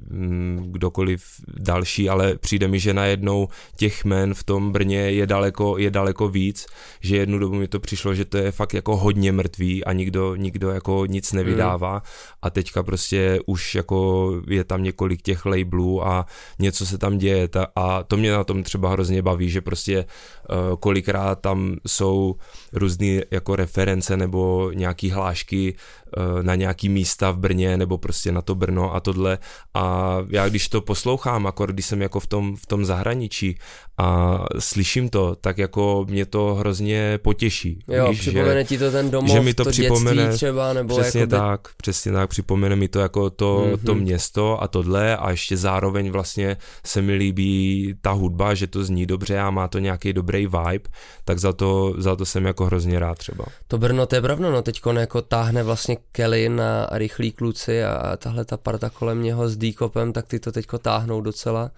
mm, kdokoliv další, ale přijde mi, že najednou těch men v tom Brně je daleko, je daleko víc, že jednu dobu mi to přišlo, že to je fakt jako hodně mrtvý a nikdo, nikdo jako nic nevydává mm. a teďka prostě už jako je tam několik těch labelů a něco se tam děje ta, a to mě na tom třeba hrozně baví, že prostě uh, kolikrát tam jsou různé jako reference nebo nějaký hlášky uh, na nějaký místa v Brně nebo prostě na to Brno a tohle a já když to poslouchám, akor když jsem jako v tom, v tom zahraničí a slyším to, tak jako mě to hrozně potěší. Jo, víš, připomene že, ti to ten domov, že mi to, to připomene, třeba, nebo přesně jakoby... tak, přesně tak, připomene mi to jako to, mm-hmm. to město a tohle a ještě zároveň vlastně se mi líbí ta hudba, že to zní dobře a má to nějaký dobrý vibe, tak za to, za to jsem jako hrozně rád třeba. To Brno, to je pravda, no teď jako táhne vlastně Kelly na rychlý kluci a tahle ta parta kolem něho s Díkopem, tak ty to teďko táhnou docela.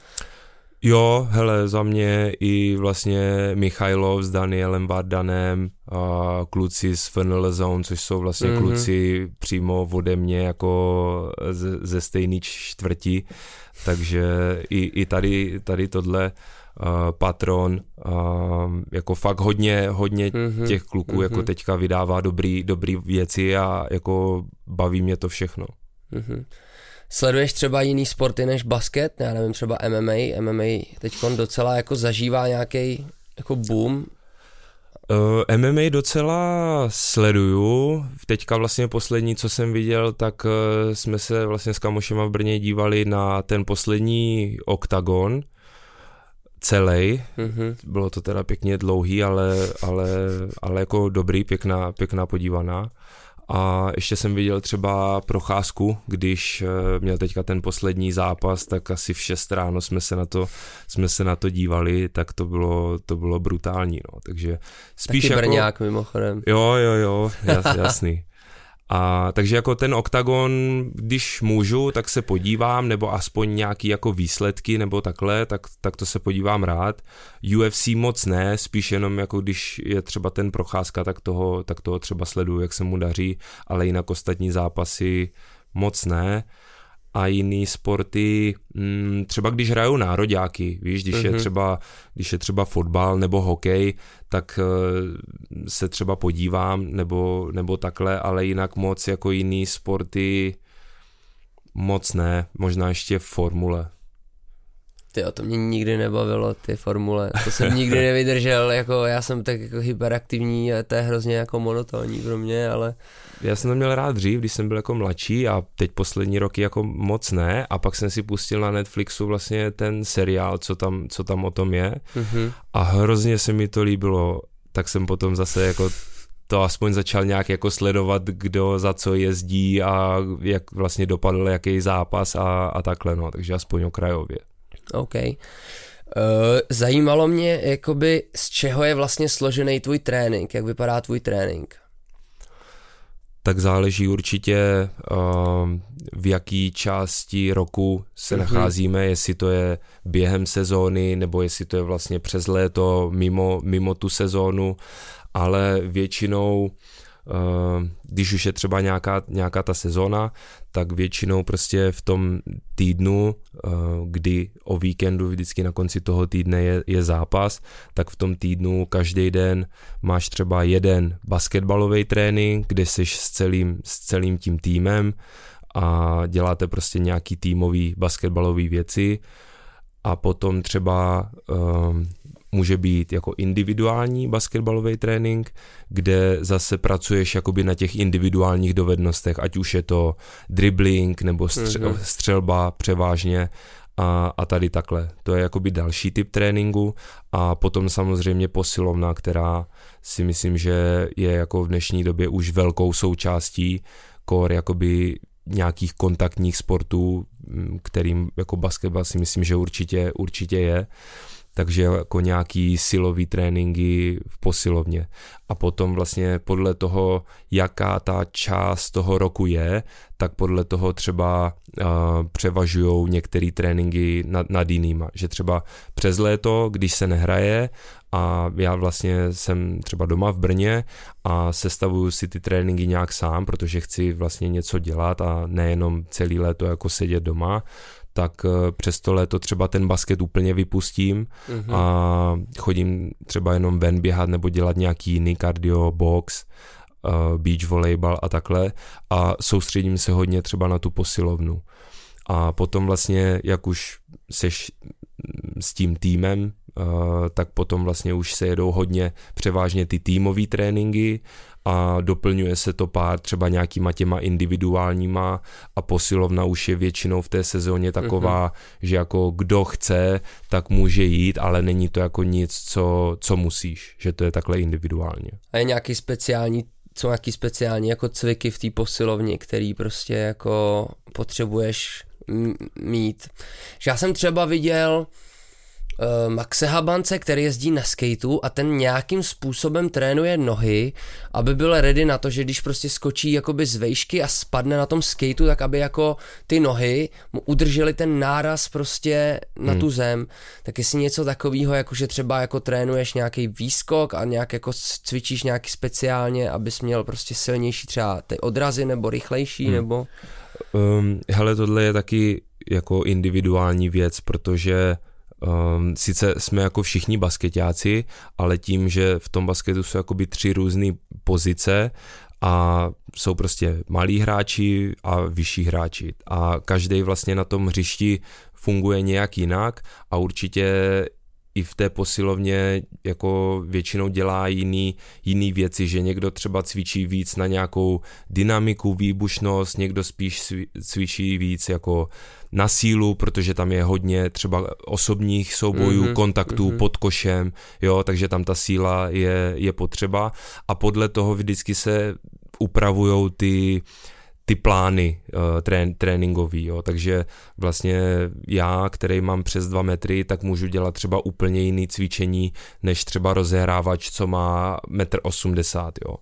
Jo, hele, za mě i vlastně Michailov s Danielem Vardanem a kluci z FNL Zone, což jsou vlastně mm-hmm. kluci přímo ode mě jako ze, ze stejné čtvrti, takže i, i tady, tady tohle patron, uh, jako fakt hodně, hodně mm-hmm. těch kluků mm-hmm. jako teďka vydává dobrý, dobrý věci a jako baví mě to všechno. Mm-hmm. Sleduješ třeba jiný sporty než basket? Já nevím, třeba MMA. MMA teď docela jako zažívá nějaký jako boom. Uh, eh, MMA docela sleduju. Teďka vlastně poslední, co jsem viděl, tak uh, jsme se vlastně s kamošema v Brně dívali na ten poslední oktagon celý. Mm-hmm. Bylo to teda pěkně dlouhý, ale, ale, ale jako dobrý, pěkná, pěkná podívaná. A ještě jsem viděl třeba procházku, když eh, měl teďka ten poslední zápas, tak asi v 6 ráno jsme se na to, jsme se na to dívali, tak to bylo, to bylo brutální, no. Takže spíš Taky jako... Brňák mimochodem. Jo, jo, jo, jas, jasný. A takže jako ten oktagon, když můžu, tak se podívám, nebo aspoň nějaký jako výsledky, nebo takhle, tak, tak to se podívám rád. UFC moc ne, spíš jenom jako když je třeba ten procházka, tak toho, tak toho třeba sleduju, jak se mu daří, ale jinak ostatní zápasy moc ne a jiný sporty, mm, třeba když hrajou nároďáky, víš, když mm-hmm. je mhm. třeba, když je třeba fotbal nebo hokej, tak eh, se třeba podívám nebo, nebo takhle, ale jinak moc jako jiný sporty moc ne, možná ještě formule. Ty to mě nikdy nebavilo, ty formule, to jsem nikdy nevydržel, jako já jsem tak jako hyperaktivní a to je hrozně jako monotónní pro mě, ale já jsem to měl rád dřív, když jsem byl jako mladší a teď poslední roky jako moc ne. A pak jsem si pustil na Netflixu vlastně ten seriál, co tam, co tam o tom je. Mm-hmm. a hrozně se mi to líbilo, tak jsem potom zase jako to aspoň začal nějak jako sledovat, kdo za co jezdí a jak vlastně dopadl jaký zápas a, a takhle, no, takže aspoň okrajově. OK. Uh, zajímalo mě, jakoby, z čeho je vlastně složený tvůj trénink, jak vypadá tvůj trénink? tak záleží určitě v jaký části roku se mm-hmm. nacházíme, jestli to je během sezóny, nebo jestli to je vlastně přes léto, mimo, mimo tu sezónu, ale většinou Eh, když už je třeba nějaká, nějaká ta sezona, tak většinou prostě v tom týdnu, eh, kdy o víkendu vždycky na konci toho týdne je, je zápas, tak v tom týdnu každý den máš třeba jeden basketbalový trénink, kde jsi s celým, s celým tím týmem a děláte prostě nějaký týmový basketbalový věci. A potom třeba um, může být jako individuální basketbalový trénink, kde zase pracuješ jakoby na těch individuálních dovednostech, ať už je to dribbling nebo střel, mm-hmm. střelba převážně a, a tady takhle. To je jakoby další typ tréninku a potom samozřejmě posilovna, která si myslím, že je jako v dnešní době už velkou součástí core jakoby nějakých kontaktních sportů, kterým jako basketbal si myslím, že určitě, určitě je takže jako nějaký silový tréninky v posilovně. A potom vlastně podle toho, jaká ta část toho roku je, tak podle toho třeba uh, převažují některé tréninky nad, nad jinýma. Že třeba přes léto, když se nehraje a já vlastně jsem třeba doma v Brně a sestavuju si ty tréninky nějak sám, protože chci vlastně něco dělat a nejenom celý léto jako sedět doma, tak eh, přes to léto třeba ten basket úplně vypustím mm-hmm. a chodím třeba jenom ven běhat nebo dělat nějaký jiný cardio, box, uh, beach volejbal a takhle a soustředím se hodně třeba na tu posilovnu. A potom vlastně, jak už seš s tím týmem, tak potom vlastně už se jedou hodně převážně ty týmové tréninky a doplňuje se to pár třeba nějakýma těma individuálníma a posilovna už je většinou v té sezóně taková, uh-huh. že jako kdo chce, tak může jít, ale není to jako nic, co, co musíš, že to je takhle individuálně. A je nějaký speciální co nějaký speciální jako cviky v té posilovně, který prostě jako potřebuješ mít. Že já jsem třeba viděl Maxe Habance, který jezdí na skateu a ten nějakým způsobem trénuje nohy, aby byl ready na to, že když prostě skočí jakoby z vejšky a spadne na tom skateu, tak aby jako ty nohy mu udržely ten náraz prostě na hmm. tu zem. Tak jestli něco takového, jako že třeba jako trénuješ nějaký výskok a nějak jako cvičíš nějaký speciálně, abys měl prostě silnější třeba ty odrazy nebo rychlejší, hmm. nebo... Um, hele, tohle je taky jako individuální věc, protože Um, sice jsme jako všichni basketáci, ale tím, že v tom basketu jsou jakoby tři různé pozice a jsou prostě malí hráči a vyšší hráči. A každý vlastně na tom hřišti funguje nějak jinak a určitě i v té posilovně jako většinou dělá jiný, jiný věci, že někdo třeba cvičí víc na nějakou dynamiku, výbušnost, někdo spíš cvičí víc jako na sílu, protože tam je hodně třeba osobních soubojů, mm-hmm, kontaktů mm-hmm. pod košem, jo, takže tam ta síla je, je potřeba a podle toho vždycky se upravují ty ty plány uh, trén, tréninkový, jo. takže vlastně já, který mám přes dva metry, tak můžu dělat třeba úplně jiný cvičení, než třeba rozehrávač, co má metr osmdesát, jo.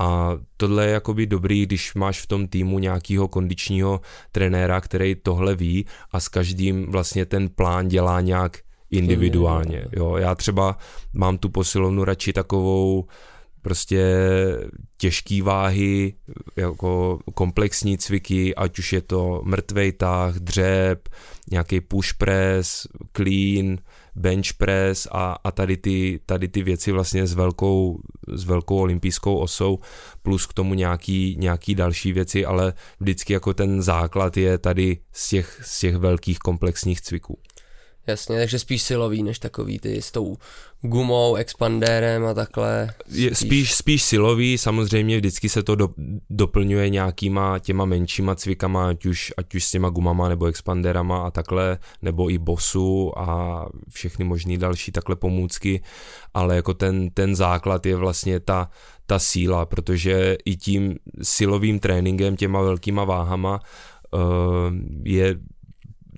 A tohle je jakoby dobrý, když máš v tom týmu nějakého kondičního trenéra, který tohle ví a s každým vlastně ten plán dělá nějak individuálně. Jo. Já třeba mám tu posilovnu radši takovou prostě těžký váhy, jako komplexní cviky, ať už je to mrtvej tah, dřep, nějaký push press, clean, bench press a, a tady, ty, tady ty věci vlastně s velkou, s velkou olympijskou osou, plus k tomu nějaký, nějaký další věci, ale vždycky jako ten základ je tady z těch, z těch velkých komplexních cviků. Jasně, takže spíš silový, než takový ty s tou gumou, expandérem a takhle. Spíš, je, spíš, spíš silový, samozřejmě vždycky se to do, doplňuje nějakýma těma menšíma cvikama, ať už, ať už s těma gumama nebo expandérama a takhle, nebo i bosu a všechny možné další takhle pomůcky, ale jako ten, ten základ je vlastně ta, ta síla, protože i tím silovým tréninkem, těma velkýma váhama uh, je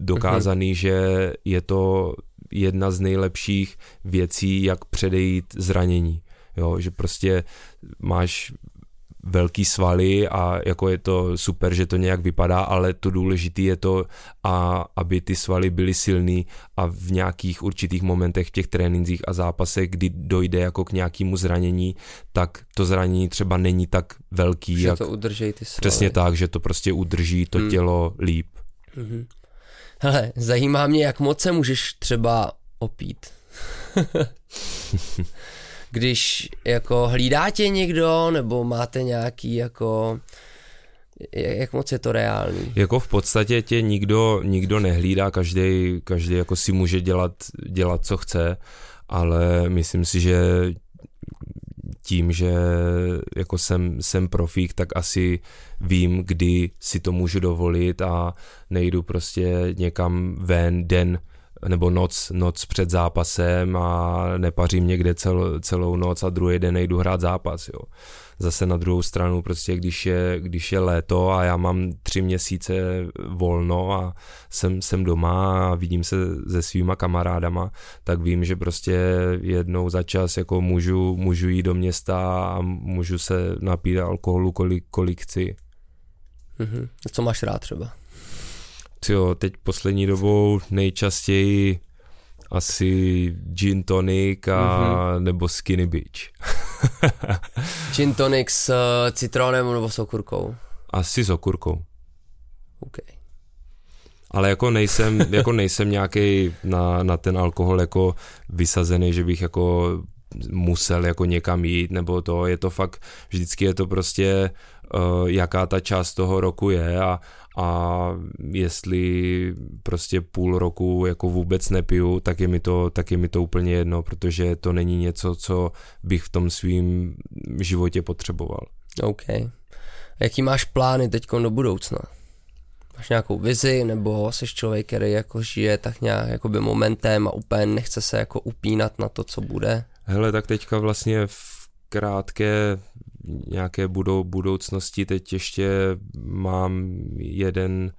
dokázaný, mm-hmm. že je to jedna z nejlepších věcí, jak předejít zranění. Jo, že prostě máš velký svaly a jako je to super, že to nějak vypadá, ale to důležité je to, a aby ty svaly byly silný a v nějakých určitých momentech v těch trénincích a zápasech, kdy dojde jako k nějakému zranění, tak to zranění třeba není tak velký. Že jak, to udrží ty svaly. Přesně tak, že to prostě udrží to hmm. tělo líp. Mm-hmm. Hele, zajímá mě, jak moc se můžeš třeba opít. Když jako hlídá tě někdo, nebo máte nějaký jako jak moc je to reálný? Jako v podstatě tě nikdo, nikdo nehlídá, každý, každý jako si může dělat, dělat, co chce, ale myslím si, že tím, že jako jsem, jsem profík, tak asi vím, kdy si to můžu dovolit a nejdu prostě někam ven den nebo noc, noc před zápasem a nepařím někde cel, celou noc a druhý den nejdu hrát zápas, jo. Zase na druhou stranu prostě, když je, když je léto a já mám tři měsíce volno a jsem, jsem doma a vidím se se svýma kamarádama, tak vím, že prostě jednou za čas jako můžu, můžu jít do města a můžu se napít alkoholu, kolik, kolik chci. Mm-hmm. Co máš rád třeba? Jo, teď poslední dobou nejčastěji asi gin tonic a, mm-hmm. nebo skinny beach. gin tonic s uh, citronem nebo s okurkou? Asi s okurkou. OK. Ale jako nejsem, jako nejsem nějaký na, na ten alkohol jako vysazený, že bych jako musel jako někam jít, nebo to, je to fakt, vždycky je to prostě, uh, jaká ta část toho roku je a, a jestli prostě půl roku jako vůbec nepiju, tak je mi to, tak je mi to úplně jedno, protože to není něco, co bych v tom svým životě potřeboval. OK. Jaký máš plány teď do budoucna? Máš nějakou vizi, nebo jsi člověk, který jako žije tak nějak jakoby momentem a úplně nechce se jako upínat na to, co bude? Hele, tak teďka vlastně v krátké nějaké budou, budoucnosti. Teď ještě mám jeden,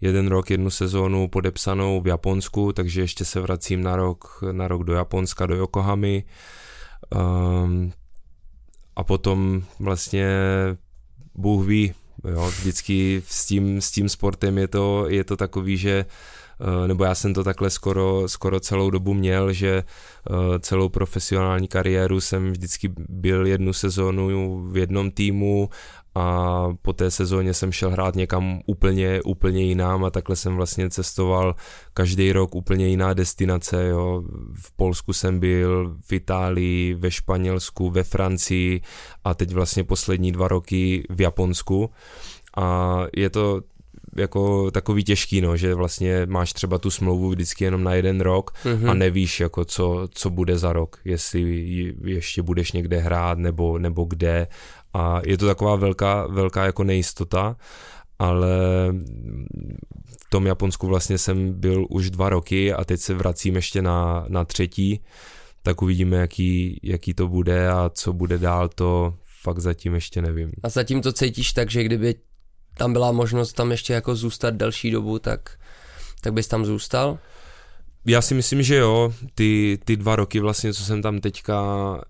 jeden rok, jednu sezónu podepsanou v Japonsku, takže ještě se vracím na rok, na rok do Japonska, do Yokohamy. Um, a potom vlastně Bůh ví, jo, vždycky s tím, s tím sportem je to, je to takový, že Eh, nebo já jsem to takhle skoro, skoro celou dobu měl, že eh, celou profesionální kariéru jsem vždycky byl jednu sezónu v jednom týmu a po té sezóně jsem šel hrát někam úplně, úplně jinam a takhle jsem vlastně cestoval každý rok úplně jiná destinace, jo. V Polsku jsem byl, v Itálii, ve Španělsku, ve Francii a teď vlastně poslední dva roky v Japonsku a je to jako takový těžký, no, že vlastně máš třeba tu smlouvu vždycky jenom na jeden rok mm-hmm. a nevíš, jako co, co bude za rok, jestli ještě budeš někde hrát nebo, nebo kde a je to taková velká, velká jako nejistota, ale v tom Japonsku vlastně jsem byl už dva roky a teď se vracím ještě na, na třetí, tak uvidíme, jaký, jaký to bude a co bude dál, to fakt zatím ještě nevím. A zatím to cítíš tak, že kdyby tam byla možnost tam ještě jako zůstat delší dobu, tak, tak bys tam zůstal? Já si myslím, že jo, ty, ty dva roky vlastně, co jsem tam teďka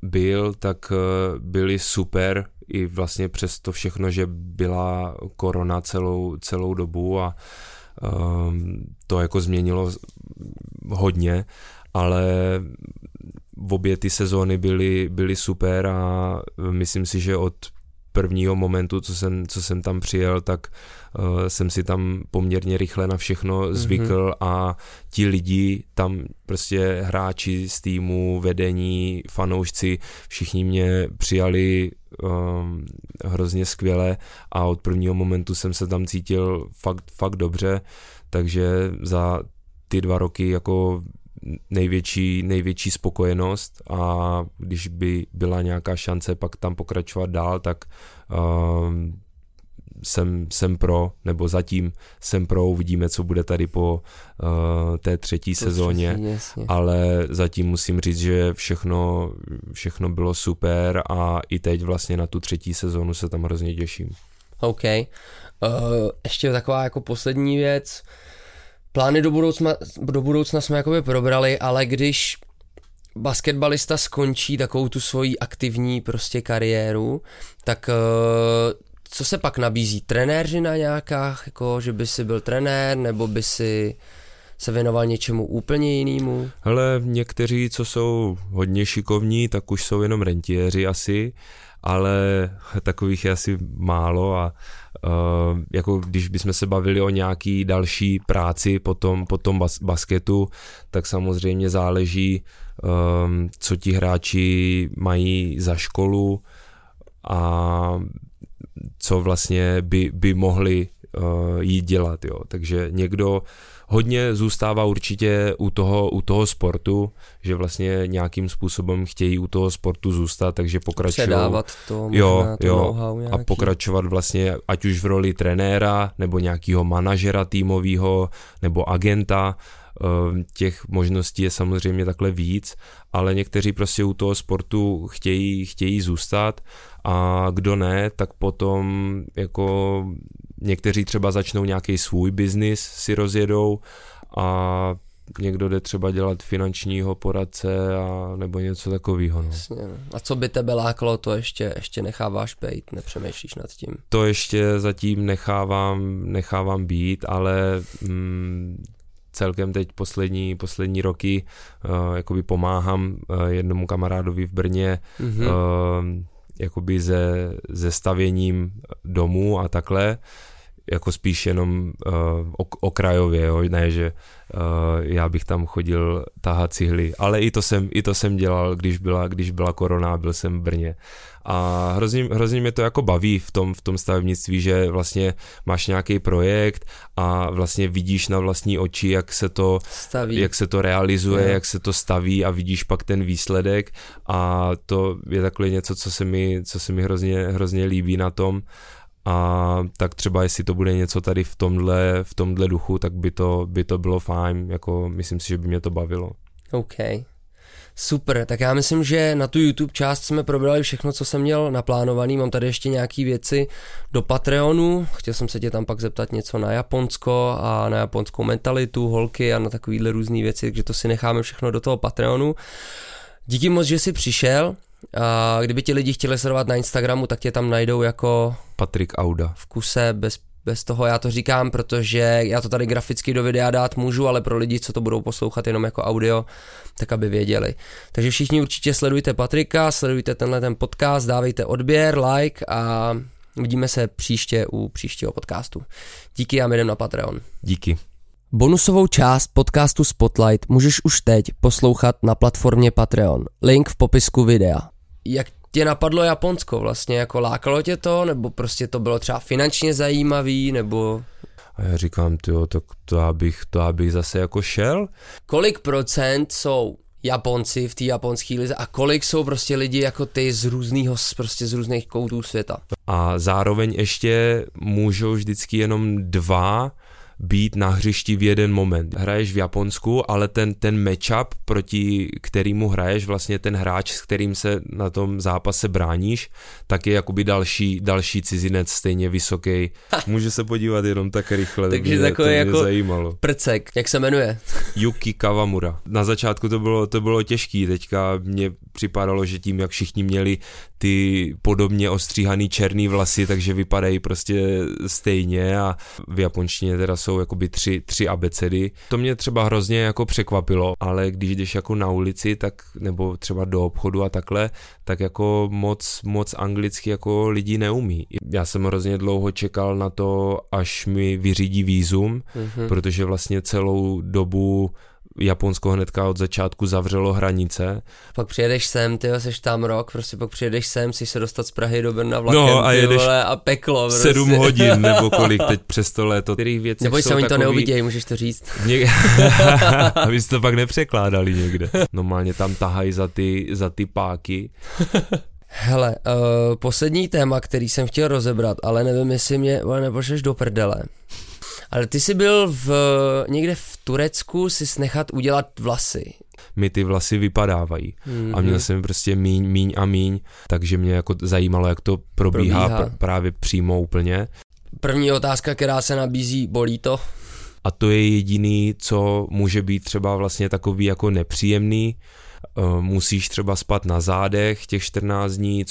byl, tak eh, byly super. I vlastně přes to všechno, že byla korona celou, celou dobu a um, to jako změnilo hodně, ale obě ty sezóny byly, byly super a myslím si, že od prvního momentu, co jsem, co jsem tam přijel, tak uh, jsem si tam poměrně rychle na všechno mhm. zvykl mm-hmm. a ti lidi tam prostě hráči z týmu, vedení, fanoušci, všichni mě přijali um, hrozně skvěle a od prvního momentu jsem se tam cítil fakt, fakt dobře, takže za ty dva roky jako největší, největší spokojenost a když by byla nějaká šance pak tam pokračovat dál, tak uh, jsem, jsem pro, nebo zatím jsem pro, uvidíme, co bude tady po uh, té třetí to sezóně, jasně. ale zatím musím říct, že všechno, všechno bylo super a i teď vlastně na tu třetí sezónu se tam hrozně těším. OK. Uh, ještě taková jako poslední věc. Uh, Plány do budoucna, do budoucna jsme jakoby probrali, ale když basketbalista skončí takovou tu svoji aktivní prostě kariéru, tak uh, co se pak nabízí? Trenéřina nějaká, jako že by si byl trenér, nebo by si se věnoval něčemu úplně jinému? Hele, někteří, co jsou hodně šikovní, tak už jsou jenom rentiéři asi, ale takových je asi málo a jako když bychom se bavili o nějaký další práci po tom, po tom bas, basketu, tak samozřejmě záleží, um, co ti hráči mají za školu a co vlastně by, by mohli uh, jít dělat. Jo. Takže někdo hodně zůstává určitě u toho, u toho sportu, že vlastně nějakým způsobem chtějí u toho sportu zůstat, takže pokračují. Předávat to, jo, to jo, a pokračovat vlastně ať už v roli trenéra, nebo nějakého manažera týmového, nebo agenta, těch možností je samozřejmě takhle víc, ale někteří prostě u toho sportu chtějí, chtějí zůstat a kdo ne, tak potom jako někteří třeba začnou nějaký svůj biznis si rozjedou a někdo jde třeba dělat finančního poradce a nebo něco takového. No. Jasně. No. A co by tebe lákalo, to ještě, ještě necháváš být, nepřemýšlíš nad tím? To ještě zatím nechávám, nechávám být, ale mm, celkem teď poslední, poslední roky uh, jakoby pomáhám uh, jednomu kamarádovi v Brně mm-hmm. uh, jakoby ze, ze stavěním domů a takle jako spíš jenom uh, ok, okrajově, jo? ne, že uh, já bych tam chodil tahat cihly, ale i to jsem, i to jsem dělal, když byla, když byla korona, byl jsem v Brně. A hrozně, hrozně mě to jako baví v tom, v tom stavebnictví, že vlastně máš nějaký projekt a vlastně vidíš na vlastní oči, jak se to, staví. jak se to realizuje, je. jak se to staví a vidíš pak ten výsledek a to je takhle něco, co se mi, co se mi hrozně, hrozně líbí na tom a tak třeba jestli to bude něco tady v tomhle, v tomhle duchu, tak by to, by to bylo fajn, jako myslím si, že by mě to bavilo. OK. Super, tak já myslím, že na tu YouTube část jsme probrali všechno, co jsem měl naplánovaný. Mám tady ještě nějaké věci do Patreonu. Chtěl jsem se tě tam pak zeptat něco na Japonsko a na japonskou mentalitu, holky a na takovýhle různé věci, takže to si necháme všechno do toho Patreonu. Díky moc, že jsi přišel. A kdyby ti lidi chtěli sledovat na Instagramu, tak tě tam najdou jako... Patrik Auda. V kuse, bez, bez toho já to říkám, protože já to tady graficky do videa dát můžu, ale pro lidi, co to budou poslouchat jenom jako audio, tak aby věděli. Takže všichni určitě sledujte Patrika, sledujte tenhle ten podcast, dávejte odběr, like a vidíme se příště u příštího podcastu. Díky a jdem na Patreon. Díky. Bonusovou část podcastu Spotlight můžeš už teď poslouchat na platformě Patreon. Link v popisku videa. Jak tě napadlo Japonsko vlastně, jako lákalo tě to, nebo prostě to bylo třeba finančně zajímavý, nebo... A já říkám, tyjo, tak to abych, to abych zase jako šel. Kolik procent jsou Japonci v té japonské lize a kolik jsou prostě lidi jako ty z různého, prostě z různých koutů světa. A zároveň ještě můžou vždycky jenom dva být na hřišti v jeden moment. Hraješ v Japonsku, ale ten, ten matchup, proti kterýmu hraješ, vlastně ten hráč, s kterým se na tom zápase bráníš, tak je jakoby další, další cizinec stejně vysoký. Může se podívat jenom tak rychle, Takže to takový jako zajímalo. prcek, jak se jmenuje? Yuki Kawamura. Na začátku to bylo, to bylo těžký, teďka mě připadalo, že tím, jak všichni měli ty podobně ostříhaný černý vlasy, takže vypadají prostě stejně a v japonštině teda jsou jakoby tři, tři abecedy. To mě třeba hrozně jako překvapilo, ale když jdeš jako na ulici, tak nebo třeba do obchodu a takhle, tak jako moc, moc anglicky jako lidi neumí. Já jsem hrozně dlouho čekal na to, až mi vyřídí výzum, mm-hmm. protože vlastně celou dobu Japonsko hnedka od začátku zavřelo hranice. Pak přijedeš sem, ty jsi tam rok, prostě pak přijedeš sem, si se dostat z Prahy do Brna vlakem, no, a jedeš vole, a peklo. Prostě. Sedm hodin nebo kolik teď přes to léto. Kterých věcí Neboj se, oni to neuvidějí, můžeš to říct. Ně... Aby to pak nepřekládali někde. Normálně tam tahají za ty, za ty páky. Hele, uh, poslední téma, který jsem chtěl rozebrat, ale nevím, jestli mě nepošleš do prdele. Ale ty jsi byl v, někde v Turecku si nechat udělat vlasy. Mi ty vlasy vypadávají mm-hmm. a měl mhm. jsem prostě míň, míň a míň, takže mě jako zajímalo, jak to probíhá, probíhá. Pr- právě přímo úplně. První otázka, která se nabízí, bolí to? A to je jediný, co může být třeba vlastně takový jako nepříjemný, musíš třeba spat na zádech těch 14 dní,